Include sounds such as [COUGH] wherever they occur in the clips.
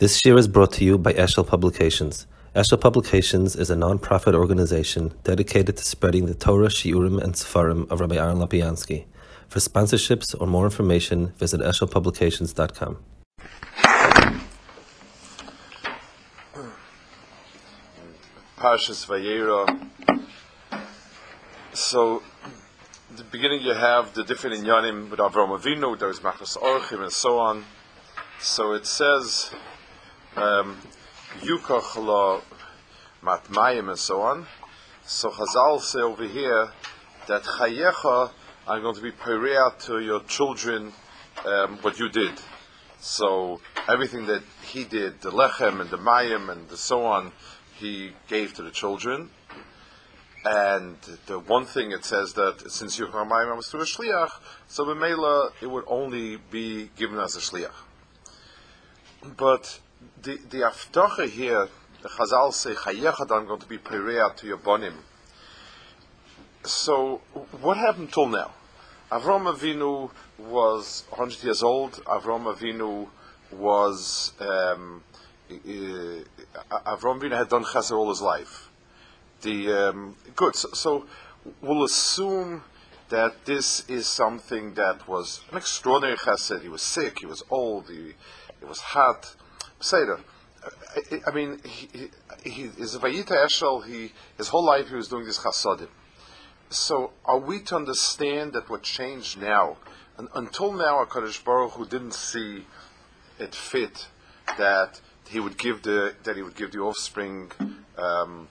This year is brought to you by Eshel Publications. Eshel Publications is a non-profit organization dedicated to spreading the Torah, Shiurim, and Sefarim of Rabbi Aaron Lopiansky. For sponsorships or more information, visit eshelpublications.com. Parshas Vayera. So, the beginning you have the different inyanim with Avram Avinu, there's Machas Orchim and so on. So it says, um, Yukach la Matmayim and so on. So Chazal say over here that Chayecha, I'm going to be perea to your children um, what you did. So everything that he did, the lechem and the mayim and the so on, he gave to the children. And the one thing it says that since Yucham Mayim was through a shliach, so B'meila it would only be given as a shliach. But the the aftacha here, the Chazal say Chayechad, I'm going to be perea to your bonim. So what happened till now? Avram Avinu was 100 years old. Avram Avinu was um, Avram Avinu had done chesed all his life. The um, good. So, so, we'll assume that this is something that was an extraordinary chesed. He was sick. He was old. He, it was hot. Seder. I, mean, he, he, is Vayita Eshel. He his whole life he was doing this chasadim. So, are we to understand that what changed now? And until now, Hakadosh Baruch Hu didn't see it fit that he would give the that he would give the offspring um,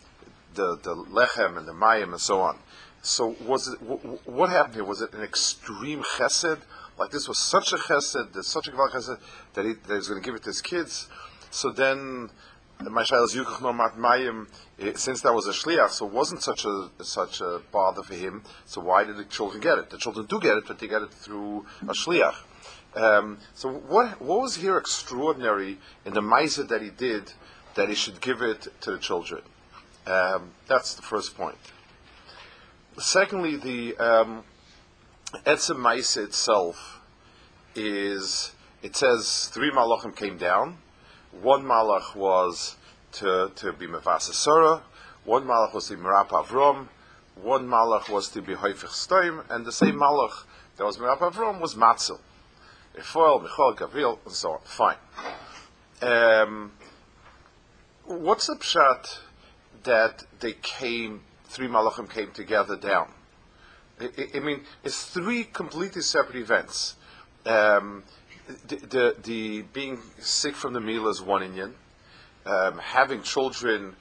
the the lechem and the mayim and so on. So, was it w- what happened here? Was it an extreme chesed? Like this was such a chesed, such a chesed that he, that he's going to give it to his kids. So then my child Yukach no mat mayim, eh, since that was a shliach, so it wasn't such a such a bother for him. So why did the children get it? The children do get it, but they get it through a shliach. Um, so what what was here extraordinary in the ma'aser that he did that he should give it to the children? Um, that's the first point. Secondly, the um, etzem itself is it says three malachim came down. One malach was to, to be Mevasasura, one malach was to be Merap Avrom, one malach was to be Hoifich Stoim, and the same malach that was Merap Avrom was Matzel. Efoel, Michal, Gabriel, and so on. Fine. Um, what's the pshat that they came, three malachim came together down? I, I mean, it's three completely separate events. Um, the, the, the, being sick from the meal is one inyan. Um, having children,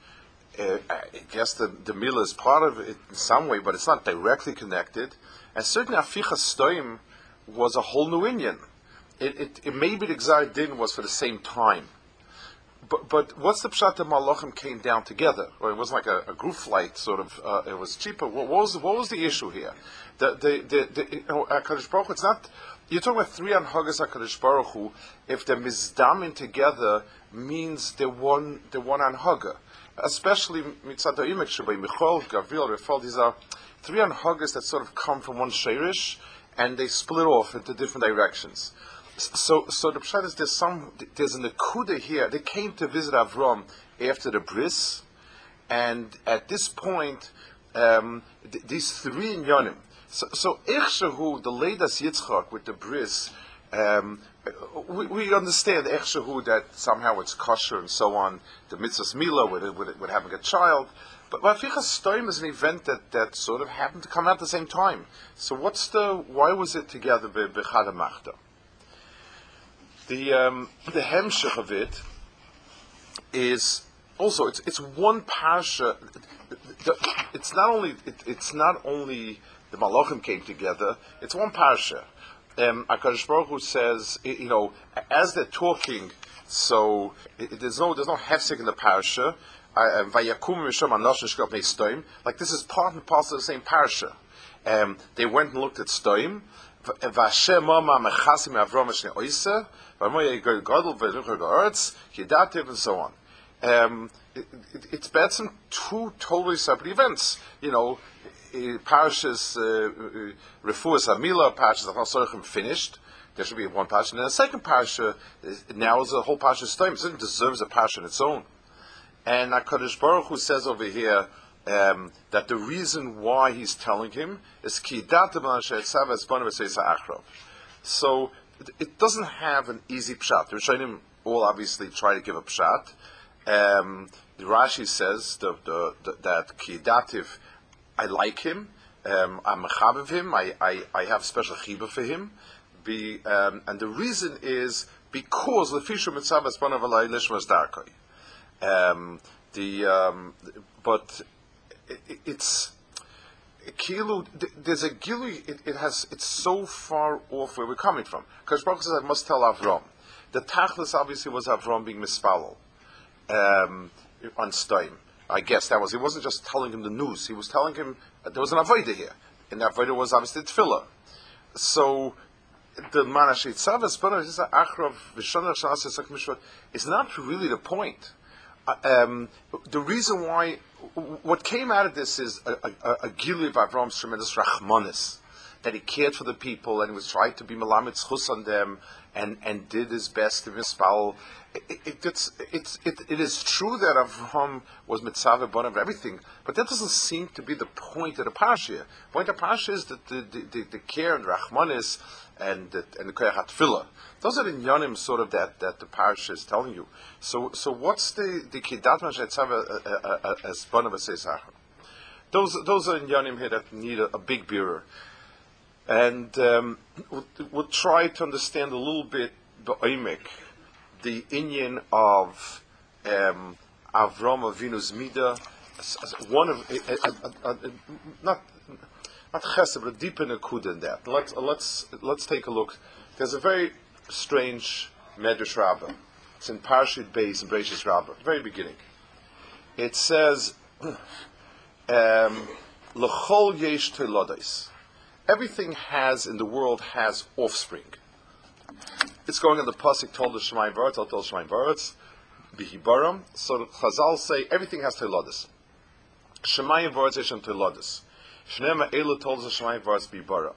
uh, I guess the, the meal is part of it in some way, but it's not directly connected. And certainly Aficha Stoim was a whole new inyan. It, it, it maybe the Gzar Din was for the same time. But, but what's the pshat that Malachim came down together? Or it was like a, a group flight, sort of. Uh, it was cheaper. What, what, was the, what was the issue here? The the the, the you know, Baruch, it's not you're talking about three anhagas Hakadosh Baruch Hu. If they're mizdamin together, means they're one they're one anhaga. Especially mitzad imek shabay Michal, Gavril, Refal. These are three anhagas that sort of come from one shirish, and they split off into different directions. So, so the pshat is there's some there's an akuda here. They came to visit Avram after the bris, and at this point, um, th- these three inyanim so, so the Leidas Yitzchak with the bris, um, we, we, understand Echshahu that somehow it's kosher and so on, the mitzvahs mila with, with, with having a child. But Vaficha Stoim is an event that, that sort of happened to come out at the same time. So what's the, why was it together Bechada Machta? The, um, the hemshech of it is also, it's, it's one parsha. It's not only, it, it's not only the Malachim came together. It's one parsha. Um, Akadosh Baruch Hu says, you know, as they're talking, so it, there's no there's no hefsek in the parsha. Um, like this is part and parcel of the same parsha. Um, they went and looked at Stoim. And so on. Um, it, it, it's bad some two totally separate events. You know, Parashas uh, uh, Refuas Amila, Parashas Achasorchim finished. there should be one parsha. And the second parsha now is a whole parsha stoim. It deserves a parsha on its own. And Hakadosh Baruch Hu says over here um, that the reason why he's telling him is ki So it doesn't have an easy pshat. The Rishonim all obviously try to give a pshat. Um, the Rashi says the, the, the, that kidativ, I like him, um, I'm a of him, I, I, I have special chiba for him. Be, um, and the reason is because the lefishu mitzavas banav alay lishmas darkoi. Um, the um, but it, it's kilu. There's a gilu. It, it, has. It's so far off where we're coming from. Because Baruch says, "I must tell Avram." The tachlis obviously was Avram being mispalel um, on Stoim. I guess that was. He wasn't just telling him the news. He was telling him uh, there was an avodah here, and the avodah was obviously tefillah. So the manashit savas, but it's achrav is not really the point. Uh, um, the reason why, what came out of this is a, a, a of Avram's tremendous rachmanis, that he cared for the people and he was trying to be melamed chus on them and, and did his best to mispal. It, it, it's, it's, it, it is true that Avram was mitzvah bon of everything, but that doesn't seem to be the point of the parsha. Point of parsha is that the, the, the, the care and rachmanis and the, and the koyach those are the inyanim sort of that, that the parish is telling you. So so what's the the kidat mashetzava uh, uh, uh, as Barnabas says Those those are inyanim here that need a, a big bearer, and um, we'll, we'll, try to understand a little bit the oimek, the inyan of um, Avram Avinu's midah, one of a, a, not not chesed, but deeper nakud than that. Let's let's let's take a look. There's a very strange Medrash Rabbah. It's in Parashit Beis in Bereshis Rabbah, very beginning. It says, [CLEARS THROAT] um, "L'chol yesh telodes." Everything has in the world has offspring. It's going on the pasuk told the Shemayim Varetz, I'll tell Shemayim Varetz, Bihibaram. So Chazal say everything has telodes. Shemayim Varetz yeshem telodes. Shnema Elu told the Shemayim Varetz Bihibara.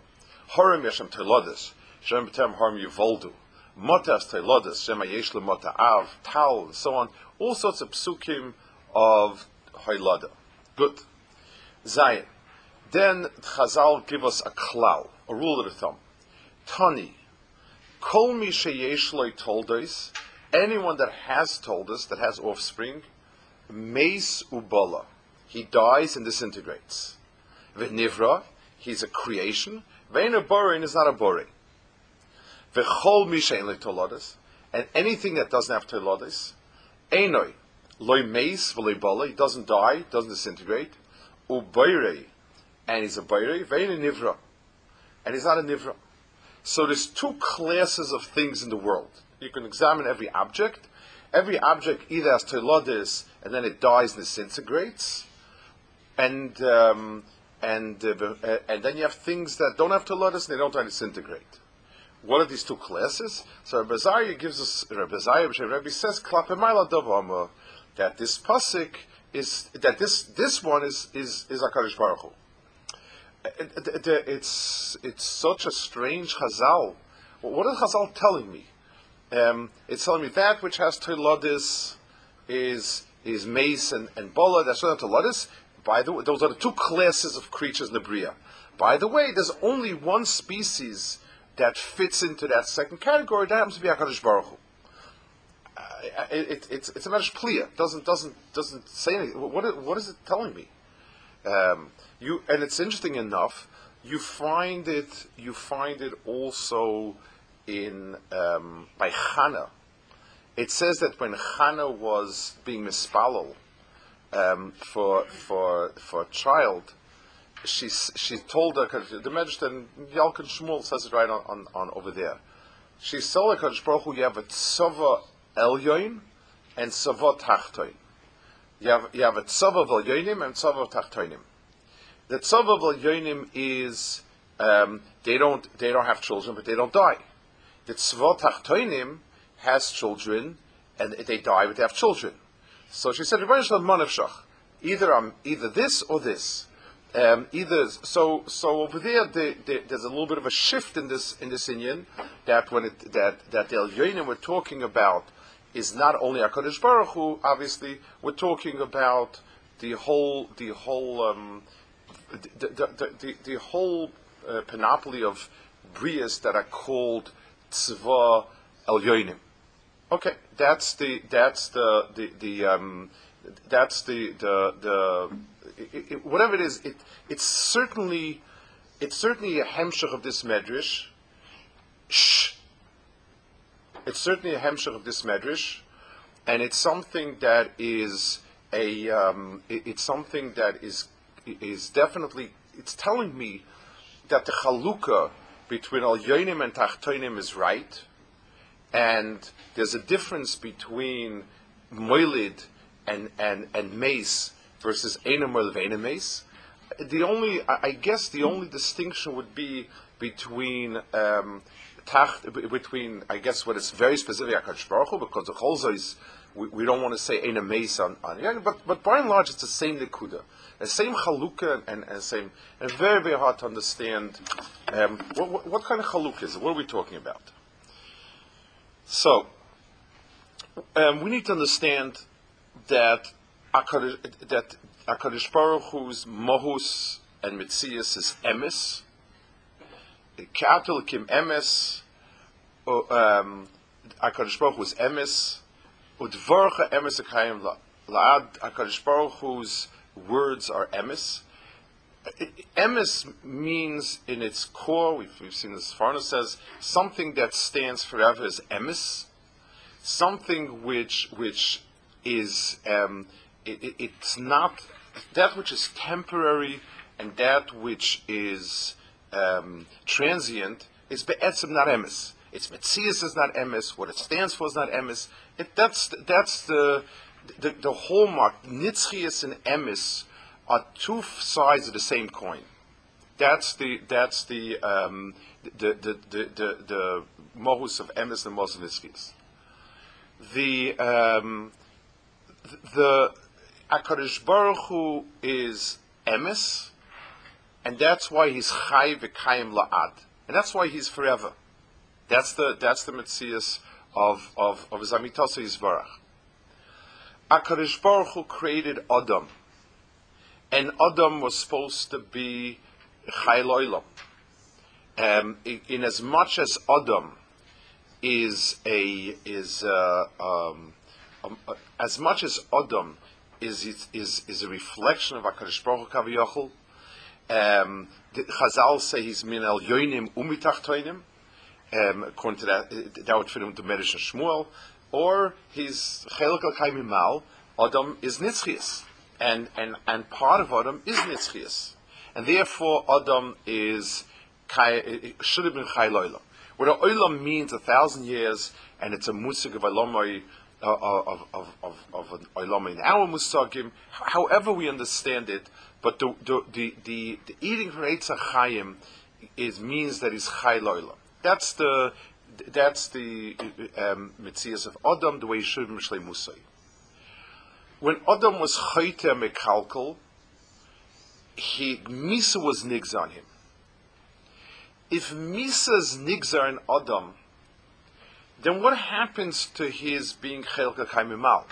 Horim yeshem telodes. Shem B'tem Horim Yivoldu. Motas Teilodas, Shema Yesh Mota Av, Tal, and so on. All sorts of psukim of Hailada. Good. Zayin. Then Chazal give us a klal, a rule of thumb. Tani. Kol mi sheyesh loy toldos, anyone that has told us, that has offspring, meis ubala. He dies and disintegrates. V'nivra, he's a creation. Ve'en a is not a boring. V'chol mishein tolodas, and anything that doesn't have tolodas, enoi loy meis v'loy bala, he doesn't die, doesn't disintegrate, ubayre, and he's a bayre, vein a nivra, and he's not a nivra. So there's two classes of things in the world. You can examine every object. Every object either has telodes and then it dies and disintegrates, and um, and uh, and then you have things that don't have telodes and they don't disintegrate. What are these two classes? So Rabbi Zaya gives us, Rabbi Zaya, Rabbi says, Klapemaila Davama, that this pasuk is, that this, this one is, is, is HaKadosh Baruch Hu. It's, it's such a strange Chazal. What is Chazal telling me? Um, it's telling me that which has Tolodis is, is mace and, and bola, that's not Tolodis. By the way, those are the two classes of creatures in the Bria. By the way, there's only one species that fits into that second category, that happens to be Hakadosh Baruch Hu. Uh, it, it, it's it's a matter of clear. Doesn't doesn't doesn't say anything. What what is it telling me? Um, you and it's interesting enough. You find it. You find it also in um, by Hannah. It says that when Hannah was being mispalel um, for for for a child, she she told her the Medrash and Yalkut Shmuel says it right on, on, on over there. She told her Baruch Hu, you have a tzava elyoin and tzava tachtoin. You have a tzava elyoinim and tzava tachtoinim. The tzava elyoinim is um, they don't they don't have children but they don't die. The tzava tachtoinim has children and they die but they have children. So she said, either I'm either this or this. Um, either so so over there, the, the, there's a little bit of a shift in this in this inyan that when it that that the Elyonim we're talking about is not only Hakadosh Baruch Hu. Obviously, we're talking about the whole the whole um, the, the, the, the, whole uh, panoply of brias that are called tzva Elyonim. Okay, that's the that's the the, the um, that's the the the it, it, whatever it is, it, it's certainly it's certainly a hemshach of this medrash. Shh. It's certainly a hemshach of this medrash, and it's something that is a um, it, it's something that is is definitely it's telling me that the chalukah between al yonim and tachtonim is right, and there's a difference between moilid and and and mace versus or Leveinames. The only, I guess, the only distinction would be between um, between, I guess, what is very specific Akash Baruch because the Cholza is, we, we, don't want to say Eina Meis on, on but, but by and large, it's the same Nikuda. The same Chalukah and, and same, and very, very hard to understand um, what, what, what, kind of Chalukah is it? What are we talking about? So, um, we need to understand that that Akadosh Baruch Hu's mohus and mitzias is emes. Katul kim emes. Um, Akadosh Baruch Hu's emes. Udvarcha emes akayim laad. Akadosh Baruch Hu's words are emes. Emes means in its core, we've, we've seen this, Farna says, something that stands forever is emes, something which which is um, it, it, it's not that which is temporary and that which is um, transient is be'etzim not emes. Its metzias is not emes. What it stands for is not emes. That's that's the the, the hallmark. Nitzchias and emes are two sides of the same coin. That's the that's the um, the, the, the, the, the mohus of emes and mohus nitzchias. The um, the Akadosh Baruch Hu is emes, and that's why he's chai v'kayim la'ad, and that's why he's forever. That's the that's the mitzias of of of Zamitasa Yisbarach. Akadosh Baruch Hu created Adam, and Adam was supposed to be chai loilam. Um, in, in, as much as Adam is a is uh, um, um, uh, as much as Adam is is is a reflection of Hakadosh Baruch Hu. Um, Chazal say he's min el yoinim umitachtoinim. Um, according to that, uh, that would fit into Medrash and Shmuel, or his chelik al mal. Adam is nitzchias, and and and part of Adam is nitzchias, and therefore Adam is uh, uh, should have been chai loilam. What a oilam means a thousand years, and it's a musik of alamai of, of, of, of an olam in our musagim, however we understand it, but the, the, the, the, the eating for Eitzah Chaim is, means that he's Chai Loilam. That's the, that's the um, of Adam, the way he should be Musay. When Adam was Chayte Mekalkal, he, Misa was Nigz on him. If Misa's Nigzar in Adam, then what happens to his being Chelka Kaimimal?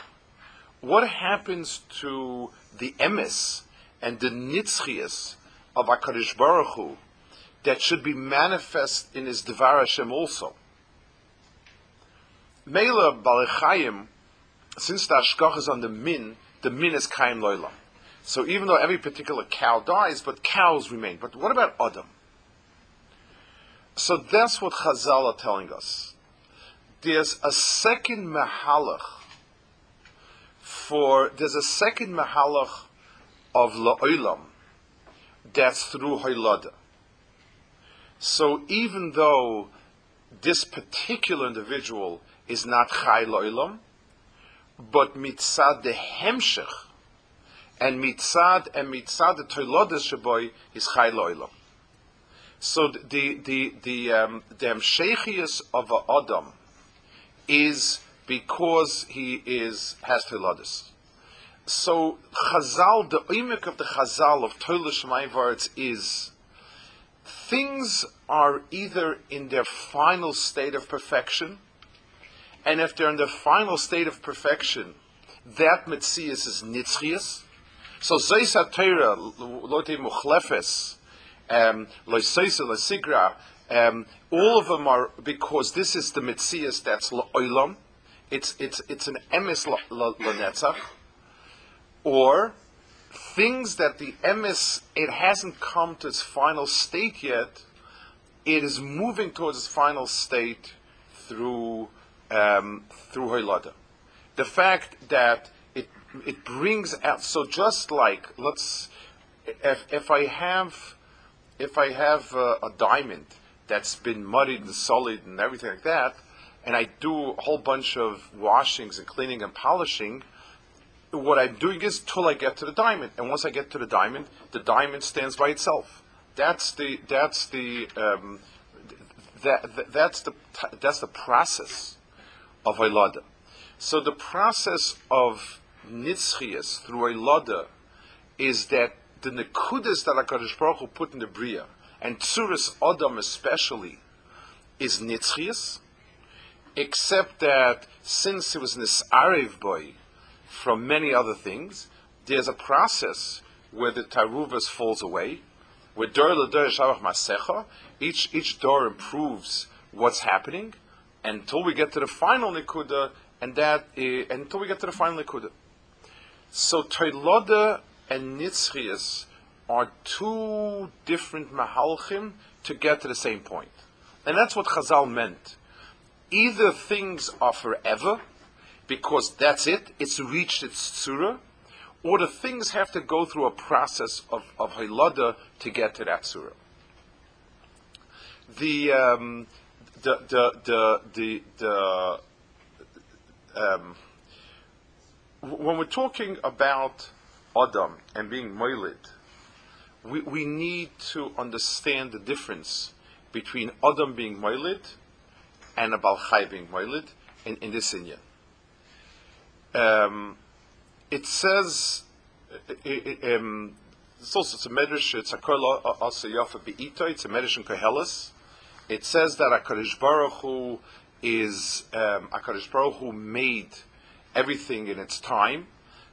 What happens to the emes and the nitzchias of HaKadosh Baruch Hu that should be manifest in his Devar Hashem also? Mela Balechayim, since the Ashkach is on the min, the min is Kaim Loila. So even though every particular cow dies, but cows remain. But what about Adam? So that's what Chazal are telling us there's a second mahalach for there's a second mahalach of la'olam that's through Haylada. So even though this particular individual is not Chai Lo'ilam, but mitzad the Hemshech, and mitzad and mitzad the Toilodes Shaboy is Chai Lo'ilam. So the the the um, the Hemshechius of a Adam is because he is has Hiladis. So Chazal, the imik of the Chazal of Toilah Shemayim Varetz is things are either in their final state of perfection, and if they're in the final state of perfection, that Metzias is Nitzchias. So Zeis HaTeira, Lote Muchlefes, um, Loiseisa, Losigra, um, all of them are because this is the Metzias that's Oilam. It's, it's, it's an Emes Lanetzach. Or things that the emes it hasn't come to its final state yet. It is moving towards its final state through um, through Hoylada. The fact that it it brings out so just like let's if if I have if I have a, a diamond that's been muddied and solid and everything like that, and I do a whole bunch of washings and cleaning and polishing, what I'm doing is till I get to the diamond, and once I get to the diamond, the diamond stands by itself. That's the that's the um, that, that, that's the that's the process of Eilada. So the process of Nitzchias through Eilada is that the nekudas that Hakadosh Baruch Hu put in the bria and Tzuris Adam especially is Nitzchias, except that since it was Nisarev boy from many other things, there's a process where the taruvas falls away, where dor l'dor shavach masecha, each each door improves what's happening until we get to the final nikuda, and that uh, until we get to the final nikuda. So toiloda and nitzchias are two different mahalchim to get to the same point, and that's what Chazal meant. Either things are forever, because that's it, it's reached its tzura, or the things have to go through a process of, of hilada to get to that tzura. The, um, the, the, the, the, the um, when we're talking about Adam and being moilid, we, we need to understand the difference between Adam being moilid and a Balchai being moilid in, in this inyan. Um, it says, um, it's also it's a medrash. It's a kol also yafa beito. It's a medrash in Koheles. It says that Hakadosh Baruch Hu is um, Hakadosh Baruch Hu made everything in its time.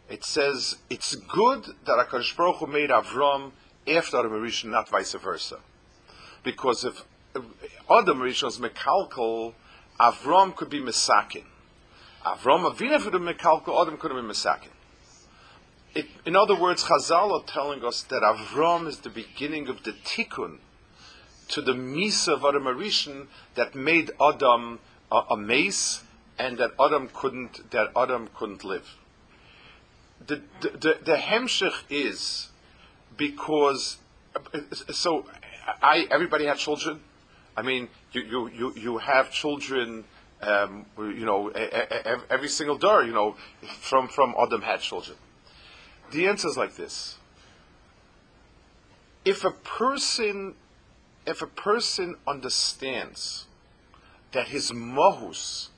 It says it's good that Hakadosh Baruch Hu made Avram after Adam Rishon, not vice versa, because if, Adam Rishon was mekalkal, Avram could be misakin. Avram Avinu have been Mekalko, Adam could have been Mesakin. in other words, Chazal are telling us that Avram is the beginning of the tikkun to the Misa of Adam Arishan that made Adam a, a mace and that Adam couldn't that Adam couldn't live. The the, the, the Hemshech is because so I everybody had children. I mean, you you you, you have children um, you know, every single door, you know, from, from Adam had children. The answer is like this. If a person, if a person understands that his mahus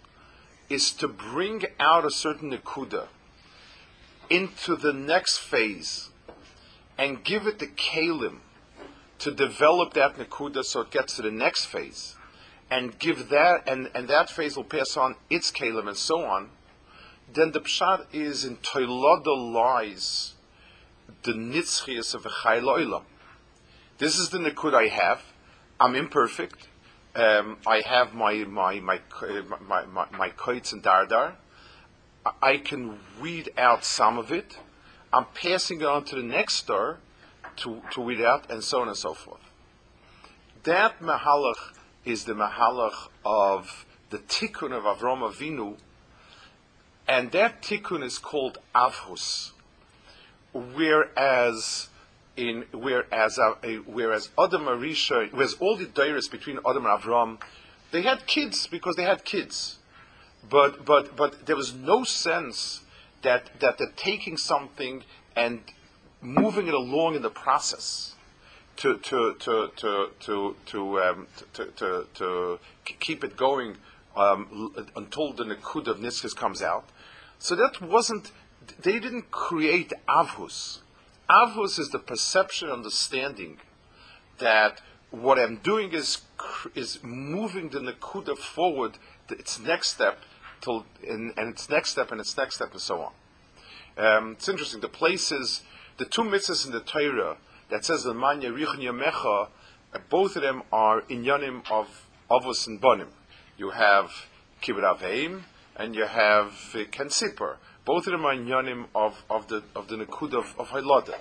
is to bring out a certain nekuda into the next phase and give it the kalim to develop that nekuda so it gets to the next phase, and give that, and, and that phase will pass on its kalim and so on, then the pshat is in toilada lies the nitzchias of a chayla This is the nikud I have. I'm imperfect. Um, I have my my my my my, my kites and dardar. I can weed out some of it. I'm passing it on to the next star to, to read out, and so on and so forth. That mahalach is the mahalach of the tikkun of Avram Avinu, and that tikkun is called avhus. Whereas in whereas uh, whereas Adam Arisha, whereas all the dairies between Adam and Avram, they had kids because they had kids, but but but there was no sense that that they're taking something and moving it along in the process to to to to to to, um, to, to, to, keep it going um, until the Nakud of comes out. So that wasn't they didn't create avhus. Avhus is the perception, understanding that what I'm doing is is moving the nakuda forward to its next step, till and, and its next step and its next step and so on. Um, it's interesting. The places, the two mitzvahs in the Torah that says the manya richon yamecha, both of them are inyanim of avos and bonim. You have kibbut aveim and you have uh. Both of them are inyanim of, of the of the nakuda of, of Hailada.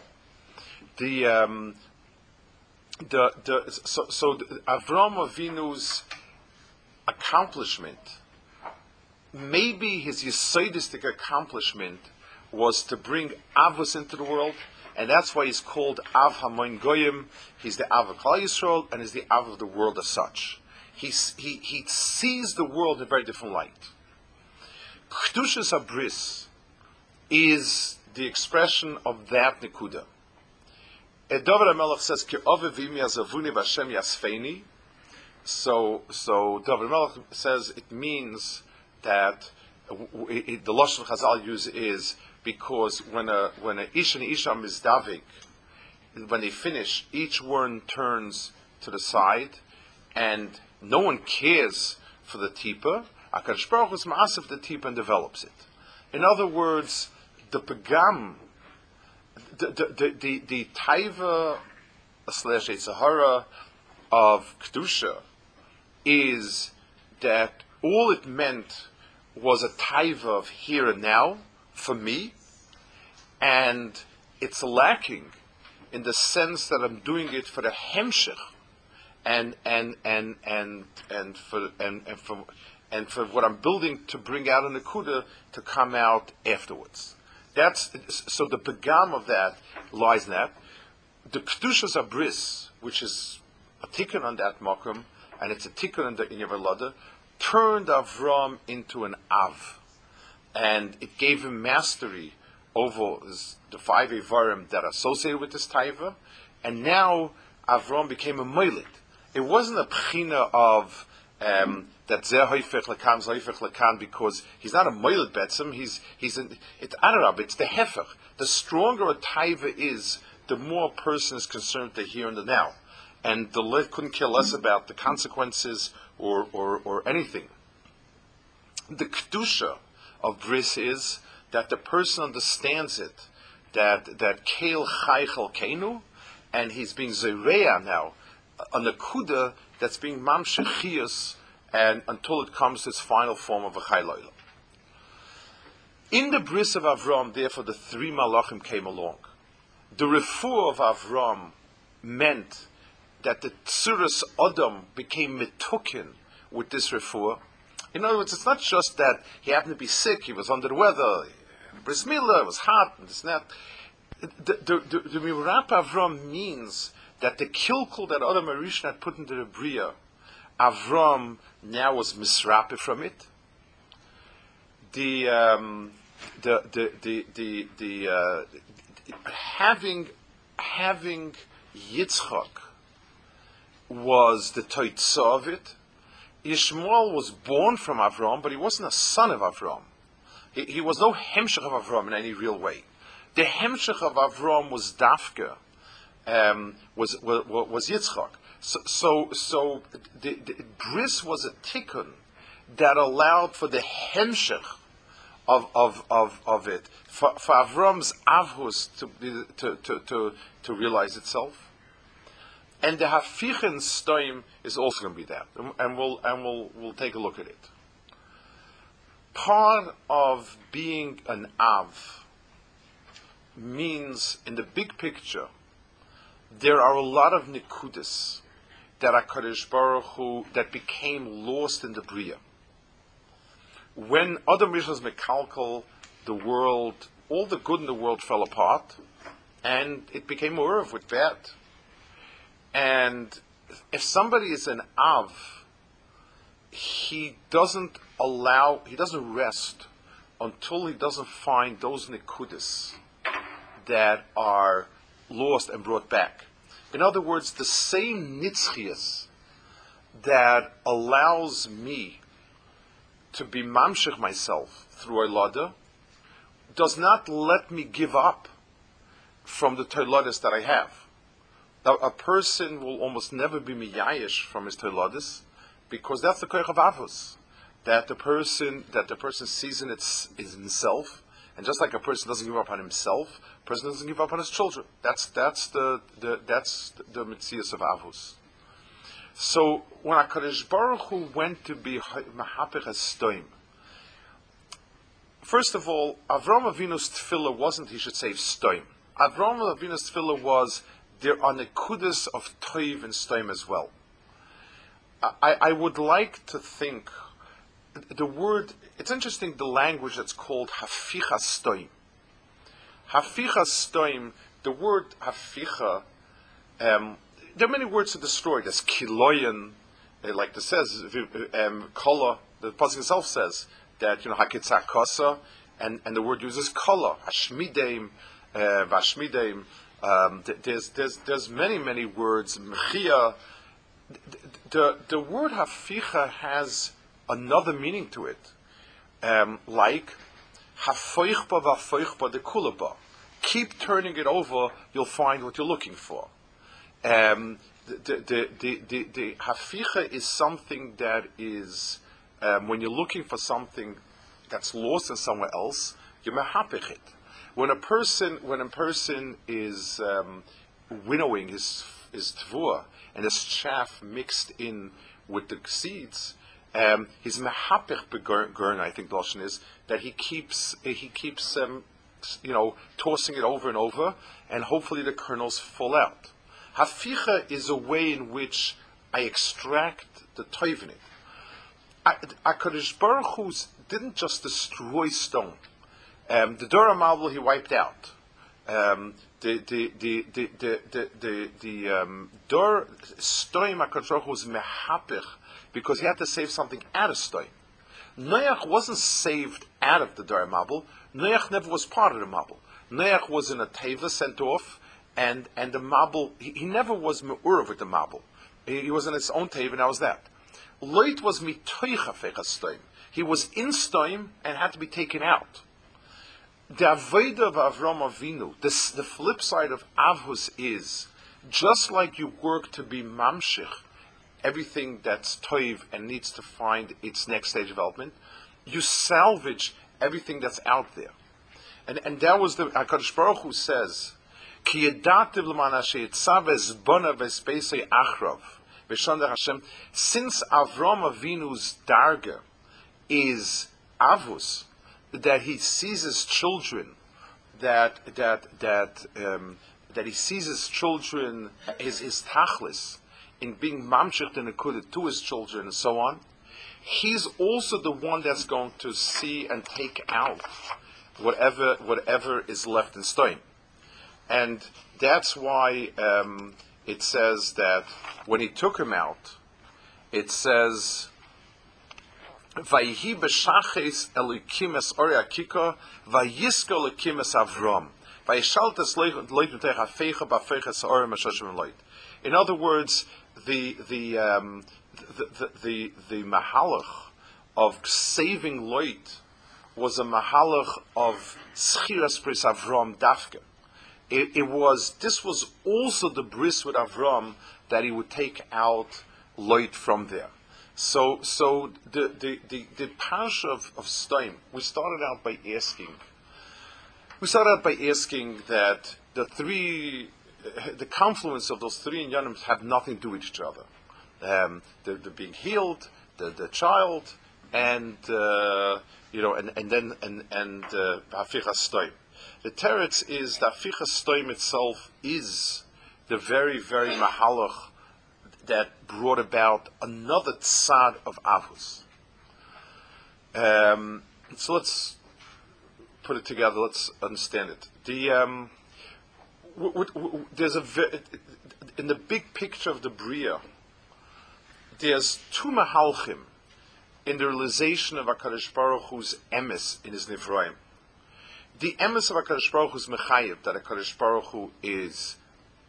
The um, the, the, so, so the, Avram Avinu's accomplishment, maybe his Yisodistic accomplishment was to bring Avos into the world, and that's why he's called Av Hamoin Goyim. He's the Av of Klal Yisrael, and he's the Av of the world as such. He's, he, he sees the world in a very different light. Kedushas Abris is the expression of that Nikuda. David HaMelech says, Ki vimi azavuni v'Hashem yasfeini. So, so David HaMelech says it means that it, it, the Lashon Chazal use is because when a when a ish and isha mizdavik, when they finish, each one turns to the side, and no one cares for the tipa. Akadosh Baruch is massive the tipa and develops it. In other words, the pagam the the the, the taiva slash Sahara of kedusha is that all it meant was a taiva of here and now for me, and it's lacking in the sense that I'm doing it for the hemshech and and and and and for and, and for and for what I'm building to bring out in the kuda to come out afterwards. That's so the begam of that lies in that. The kedushas abris, which is a tikkun on that makom, and it's a tikkun in the in turned Avram into an av, and it gave him mastery over the five Avarim that are associated with this taiva, and now Avram became a moilit. It wasn't a pchina of um, that zeh hoifech lekan hoifech lekan because he's not a moiled betzim. He's he's an, it's adarab. It's the hefech. The stronger a taiva is, the more a person is concerned with the here and the now, and the couldn't care less about the consequences or or, or anything. The kedusha of bris is that the person understands it, that that kail chaychel kenu, and he's being zereya now, uh, on a nakuda that's being mamshechias and until it comes to its final form of a chayloila. In the bris of Avram, therefore, the three malachim came along. The refuah of Avram meant that the tsuras Adam became mitukin with this refuah. In other words, it's not just that he happened to be sick, he was under the weather, bris it was hot, and this and. The, the, the, the Avram means that the kilkul that Adam Arishan had put into the Bria, Avram now was misrape from it. The um, the the the the, the uh, having having Yitzchak was the toitza of it. Yishmael was born from Avram, but he wasn't a son of Avram. He, he was no hemshech of Avram in any real way. The hemshech of Avram was Dafka, um, was, was, was Yitzchak. So, so, so the, the, bris was a tikkun that allowed for the hemshech of, of, of, of it, for, for Avram's avhus to, to, to, to, to realize itself. And the hafichen stoim is also going to be that, and we'll and we'll we'll take a look at it. Part of being an av means, in the big picture, there are a lot of nikudis that HaKadosh Baruch Hu, that became lost in the Bria. When Adam Rishon's Mekalkal, the world, all the good in the world fell apart, and it became Urav with bad. And if somebody is an Av, he doesn't allow, he doesn't rest until he doesn't find those Nikudis that are lost and brought back. In other words, the same nitzchias that allows me to be mamshech myself through Oilada does not let me give up from the toilotis that I have. Now, a person will almost never be miyayish from his toilotis because that's the koich of avos. That the person that the person sees in its is himself, and just like a person doesn't give up on himself, a person doesn't give up on his children. That's that's the, the that's the mitzvah of avos. So when Hakadosh Baruch Hu went to be mahapich stoim, first of all, Avram Avinu's tefillah wasn't he should say stoim. Avram Avinu's tefillah was there are nekudas of toiv and stoim as well. I, I would like to think the word. It's interesting the language that's called haficha stoim. Haficha stoim. The word haficha. Um, there are many words to destroy. There's kiloyan, uh, like it says, um, kola. The pasuk itself says that you know hakitzak kosa, and and the word uses kola, hashmideim, uh, vashmideim. Um, there's there's there's many many words. Mechia. The the word haficha has another meaning to it, um, like hafoichba vafoichba de kulaba. Keep turning it over, you'll find what you're looking for. Um, the, the, the, the, haficha is something that is, um, when you're looking for something that's lost in somewhere else, you mahapich it. When a person, when a person is um, winnowing his his tvua and his chaff mixed in with the seeds, um, his mahapich begurn, I think the is that he keeps he keeps um, you know tossing it over and over, and hopefully the kernels fall out. Haficha is a way in which I extract the toiv in it. HaKadosh Baruch Hu didn't just destroy Stoim. Um, the Dora Mabul he wiped out. Um, the the the the the the, the, um, Stoim was mehapich because he had to save something out of Stoim. Noach wasn't saved out of the Dora Mabul. Noach never was part of the Mabul. Noach was in a teva sent off and and the Mabul, he, he never was me'urav with the Mabul. He, he, was in his own tave, and that was that. Loit was mitoicha fechastoim. He was in stoim and had to be taken out. The Aveda of Avram Avinu, the flip side of Avhus is, just like you work to be mamshich, everything that's toiv and needs to find its next stage development, you salvage everything that's out there. And, and that was the HaKadosh Baruch Hu says, Ki yedativ l'man asher yitzav bona v'espesei achrav. V'shonder Hashem, since Avram Avinu's darga is avus, that he sees his children, that that that um, that he his children, his his tachlis, in being mamshich and akudah to his children and so on. He's also the one that's going to see and take out whatever whatever is left in Stoim. And that's why um, it says that when he took him out, it says, B'shaches oriakika, vayiska elikimes avrom. In other words, the the um, the, the, the, the mahalach of saving Loit was a mahalach of schiras pris Avram dafke it, it, was this was also the bris with Avram that he would take out Loit from there. So so the the the, the of of Stoim, we started out by asking. We started out by asking that the three, the confluence of those three inyanim have nothing to do with each other. Um, the, the being healed, the the child, and uh, you know, and and then and and uh, the teretz is that Fichas Stoim itself is the very, very mahalach that brought about another tzad of Avus. Um, so let's put it together. Let's understand it. The um, w- w- w- there's a ve- in the big picture of the bria. There's two mahalchim in the realization of Hakadosh Baruch Hu's emes in his nivraim the emes of HaKadosh Baruch Hu is mechayev, that HaKadosh Baruch Hu is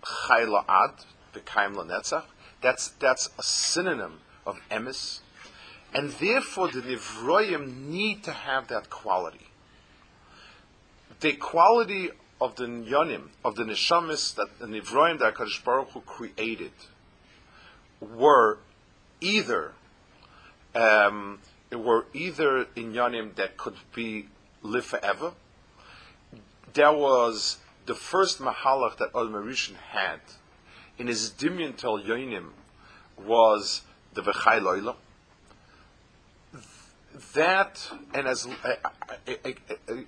chay la'ad, v'kayim la'netzach. That's, that's a synonym of emes. And therefore the Nivroyim need to have that quality. the quality of the Nyanim, of the Neshamis, that the Nivroim that HaKadosh Baruch Hu created, were either um, were either Inyanim that could be live forever. There was the first Mahalach that Al had in his Dimyan Tel Yonim was the V'chai Loila. That, and as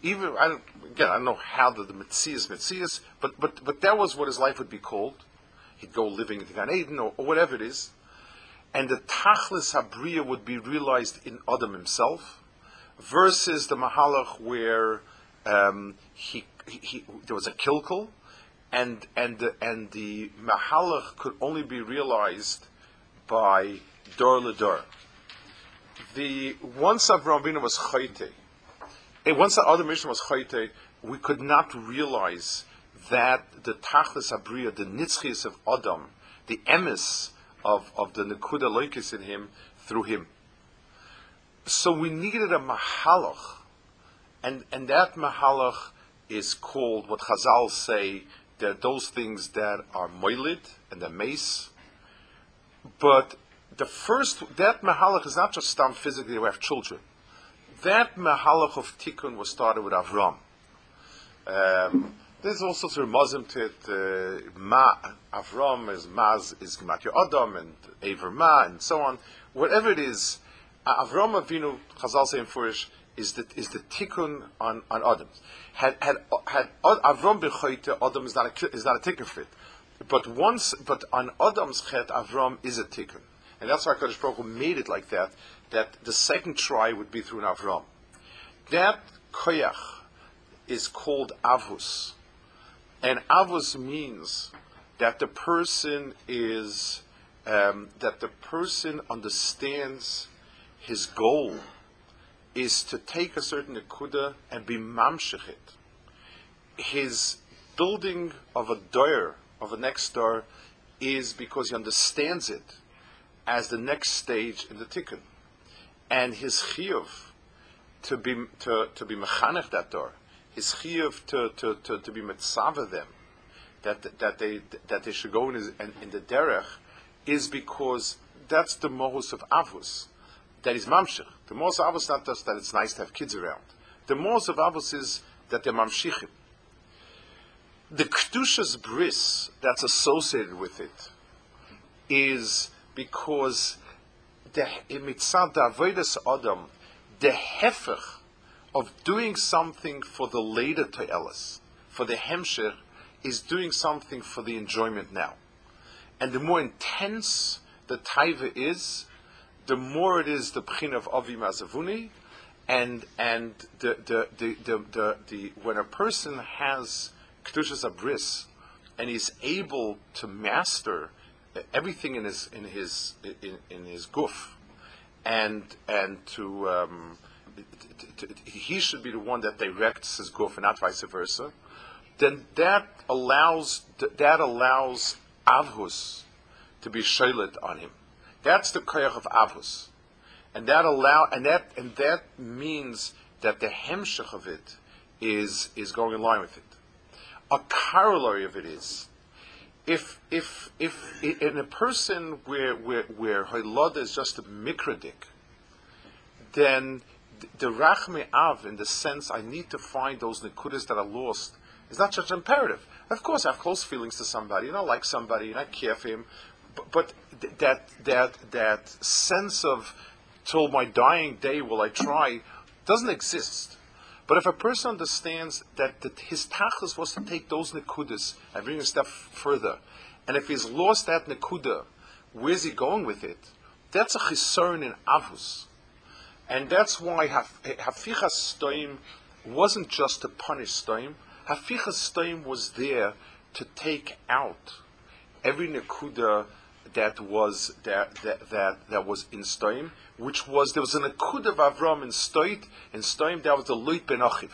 even I don't, again I don't know how the, the Metzias, but but but that was what his life would be called. He'd go living in the Gan Eden or, or whatever it is, and the Tachlis Habriya would be realized in Adam himself, versus the Mahalach where um, he, he, he, there was a kilkel, and and the, and the Mahalach could only be realized by Dor Ledor. The once Avram Avinu was chayte, eh, once the other mission was chayte, we could not realize that the Tachlis Abriya, the Nitzchias of Adam, the emes of, of the Nekuda Loikis in him through him. So we needed a Mahalach, and, and that Mahalach is called what Chazal say, they're those things that are moilid and the mace, but the first, that Mahalach is not just stam physically we have children. That Mahalach of Tikkun was started with Avram. Um, there's all sorts of Muslim to it. Uh, Ma, Avram is Maz is Gemat Adam and Aver Ma and so on. Whatever it is, Avram Avinu, Chazal say in Furish, is the, is the tikkun on, on Adam. Had, had, had Avram b'choite, Adam is not a, is not a tikkun fit. But once, but on Adam's chet, Avram is a tikkun. And that's why Kadosh Baruch made it like that, that the second try would be through an Avram. That koyach is called avus. And avus means that the person is, um, that the person understands his goal is to take a certain nekuda and be mamshechit. His building of a door, of a next door, is because he understands it as the next stage in the tikkun. And his chiyuv to be to, to be mechanech that door, his chiyuv to, to, to, to be mitzvah them, that that they that they should go in, in, in the derech, is because that's the mohus of avus, that is mamshech. The mohus of not just that it's nice to have kids around. The mohus of is that they're mamshichim. The kedushas bris that's associated with it is because the mitzad avodas adam, the hefech of doing something for the later toelis, for the hemsher, is doing something for the enjoyment now. And the more intense the taiva is, the more it is the pchin of avi mazavuni, and and the the, the, the, the, the when a person has kedushas abris, and he's able to master everything in his in his in, in his goof, and and to, um, to, to, he should be the one that directs his goof and not vice versa. Then that allows that allows avhus to be shaylit on him. That's the koyach of avhus, and that allow and that and that means that the hemshech of it is is going in line with it. A corollary of it is if if if in a person where where where is just a mikradik, then the rachme av in the sense I need to find those nekudas that are lost is not such imperative. Of course, I have close feelings to somebody, and I like somebody, and I care for him, but, that that that sense of till my dying day will I try doesn't exist. But if a person understands that, that his tachlis was to take those nekudas and bring a step further, and if he's lost that nekuda, where's he going with it? That's a chisaron in avus. And that's why Hafichas Stoim wasn't just to punish Stoim. Hafichas Stoim was there to take out every nekuda that was that that that, that was in Stoim, which was there was an akud of Avram in Stoit, in Stoim there was the Luit ben Achiv.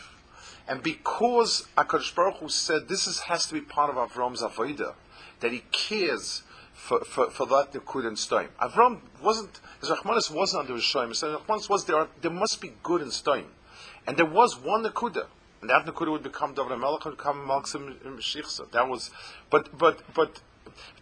And because Akadosh Baruch Hu said this is, has to be part of Avram's avodah, that he cares for, for, for that Nikud in Stoim. Avram wasn't, his Rachmanis wasn't under his Shoim, his Rachmanis was there, there must be good in Stoim. And there was one Nikuda. And that Nakuda would become David Melech would become Malksim Shichsa. That was, but, but, but,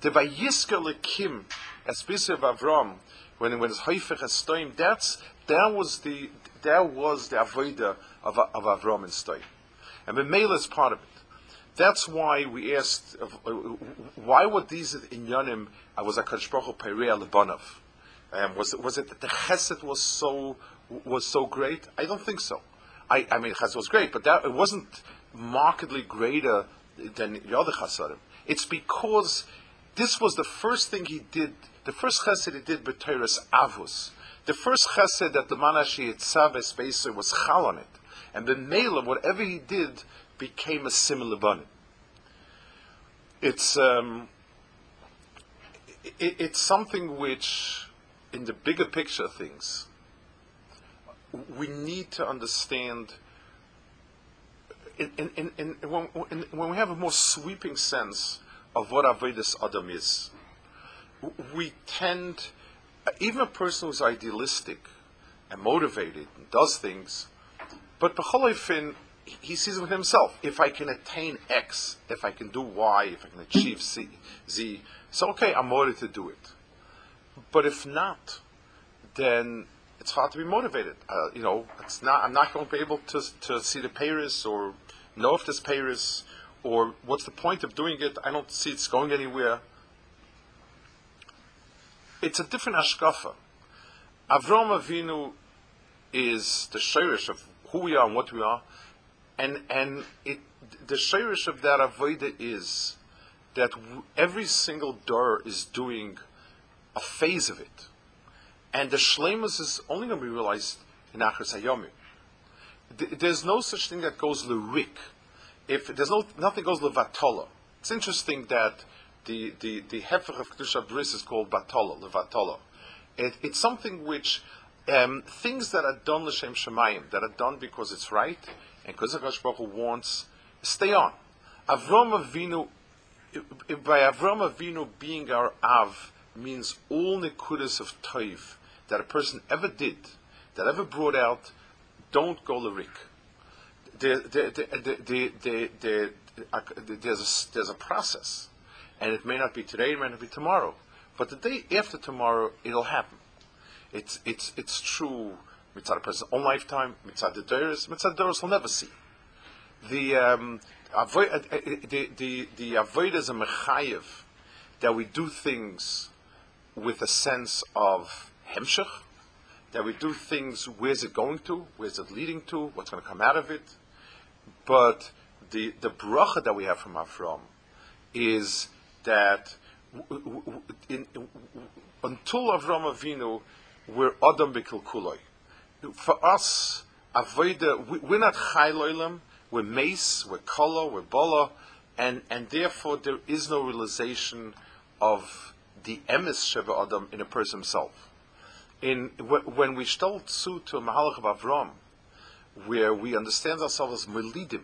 the Vayiska Lekim, especially of Avram, when, when it's Haifech Estoim, that's, that was the, that was the Avodah of, of Avram and Stoim. And Bemela is part of it. That's why we asked, uh, why were these in Yanim, uh, was a Baruch Perea Lebanov? Um, was, it, was it that the Chesed was so, was so great? I don't think so. I, I mean, Chesed was great, but that, it wasn't markedly greater than the other Chasadim. It's because this was the first thing he did, the first Chesed he did, B'Teres Avus. The first Chesed that the Manashi Itzav Espeser was Chal on it. And the Mela, whatever he did, became a similar bun. It's um, it, it's something which, in the bigger picture of things, we need to understand. In, in, in, when, when, we have a more sweeping sense of what Avedis Adam is, we tend, even a person who's idealistic and motivated and does things, but B'cholifin, he sees with himself. If I can attain X, if I can do Y, if I can achieve C, Z, so okay, I'm motivated to do it. But if not, then it's hard to be motivated. Uh, you know, it's not. I'm not going to be able to to see the Paris or know if there's Paris or what's the point of doing it. I don't see it's going anywhere. It's a different ashkafa. Avram Avinu is the shirish of who we are and what we are. And and it the shirish of that avodah is that every single door is doing a phase of it, and the shlemus is only going to be realized in Achar Sayomi. there's no such thing that goes lurik. If there's no nothing goes levatola. It's interesting that the the the hefech of kedusha bris is called batola levatola. It, it's something which um, things that are done l'shem shemayim, that are done because it's right, and because Hakadosh Baruch wants, stay on. Avram Avinu, by Avram Avinu being our Av, means all nekudas of toiv that a person ever did, that ever brought out, don't go lyric. There, there, there, there's, a, there's a process, and it may not be today, it may not be tomorrow, but the day after tomorrow, it'll happen. It's it's it's true mitzvah a person's own lifetime, mitzvah the Doris, mitzvah the Doris will never see. The um, uh, uh, the the the avoid is a mechayev that we do things with a sense of hemshech, that we do things. Where's it going to? Where's it leading to? What's going to come out of it? But the the bracha that we have from Avram is that in, in, until Avram Avinu we're Adam Bikilkuloi. For us, Avoida, we, are not Chayloilim, we're Mace, we're Kolo, we're Bola, and, and therefore there is no realization of the emes Sheva Adam in a person himself. In, when we stole to to Mahalach of Avram, where we understand ourselves as Melidim,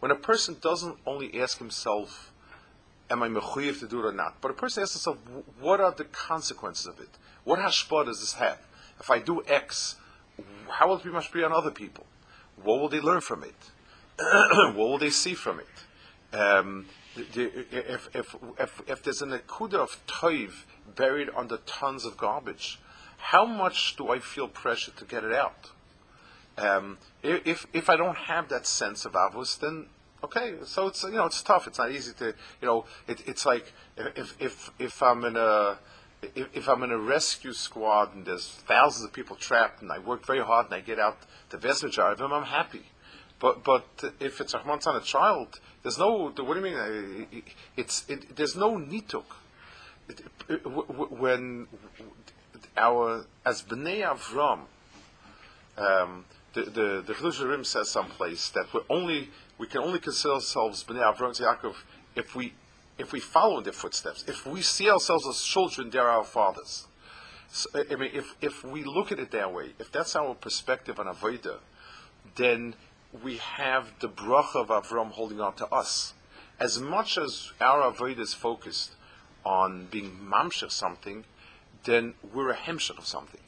when a person doesn't only ask himself, am I mechuyev to do it or not? But a person asks himself, what are the consequences of it? What hashpah does this have? If I do X, how will it be mashpia on other people? What will they learn from it? [CLEARS THROAT] what will they see from it? Um, if, if, if, if there's an akuda of toiv buried under tons of garbage, how much do I feel pressure to get it out? Um, if, if I don't have that sense of avos, then okay. So it's you know it's tough. It's not easy to you know. It, it's like if if if I'm in a if, if, I'm in a rescue squad and there's thousands of people trapped and I work very hard and I get out the vast majority of them, I'm happy. But but if it's a on a child, there's no. What do you mean? It's it, there's no nituk. It, it, when our as bnei Avram, um, the the the says someplace that we only we can only consider ourselves bnei Avram Yaakov if we if we follow in their footsteps, if we see ourselves as children, they're our fathers. So, I mean, if, if we look at it that way, if that's our perspective on Avodah, then we have the bracha of Avram holding on to us. As much as our Avodah is focused on being mamshech something, then we're a hemshech of something.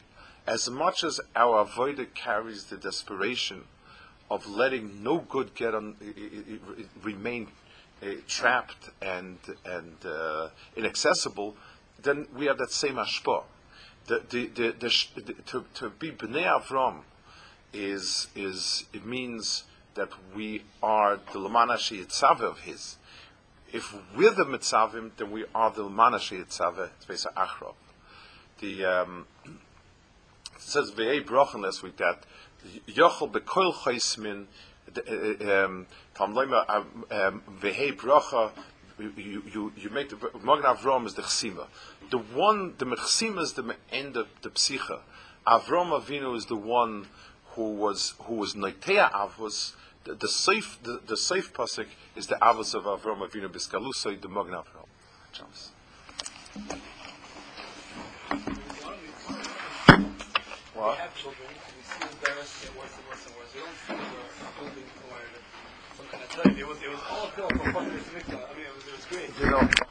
As much as our Avodah carries the desperation of letting no good get on, remain uh, trapped and and uh, inaccessible, then we have that same ashpa. The, the, the, the, to, to be bnei Avram is is it means that we are the lamanashi itzave of his. If we're the mitzavim, then we are the lamanashi itzave tzvesa achrov. The um, it says ve'ei brochen last week that yochel bekoil chaismin ve'ei brocha you, you, make the Magen Avram is the chsima. The one, the mechsima is the end of the psicha. Avram Avinu is the one who was who was noitea avos. The, safe the, safe pasuk is the avos of Avram Avinu biskalusay the Magen Avram. Chance. What? We have children, we see embarrassed, get worse and worse and worse. We don't feel we're building or some kind of study. It was, it was all built from I mean, it was, it was great. You know,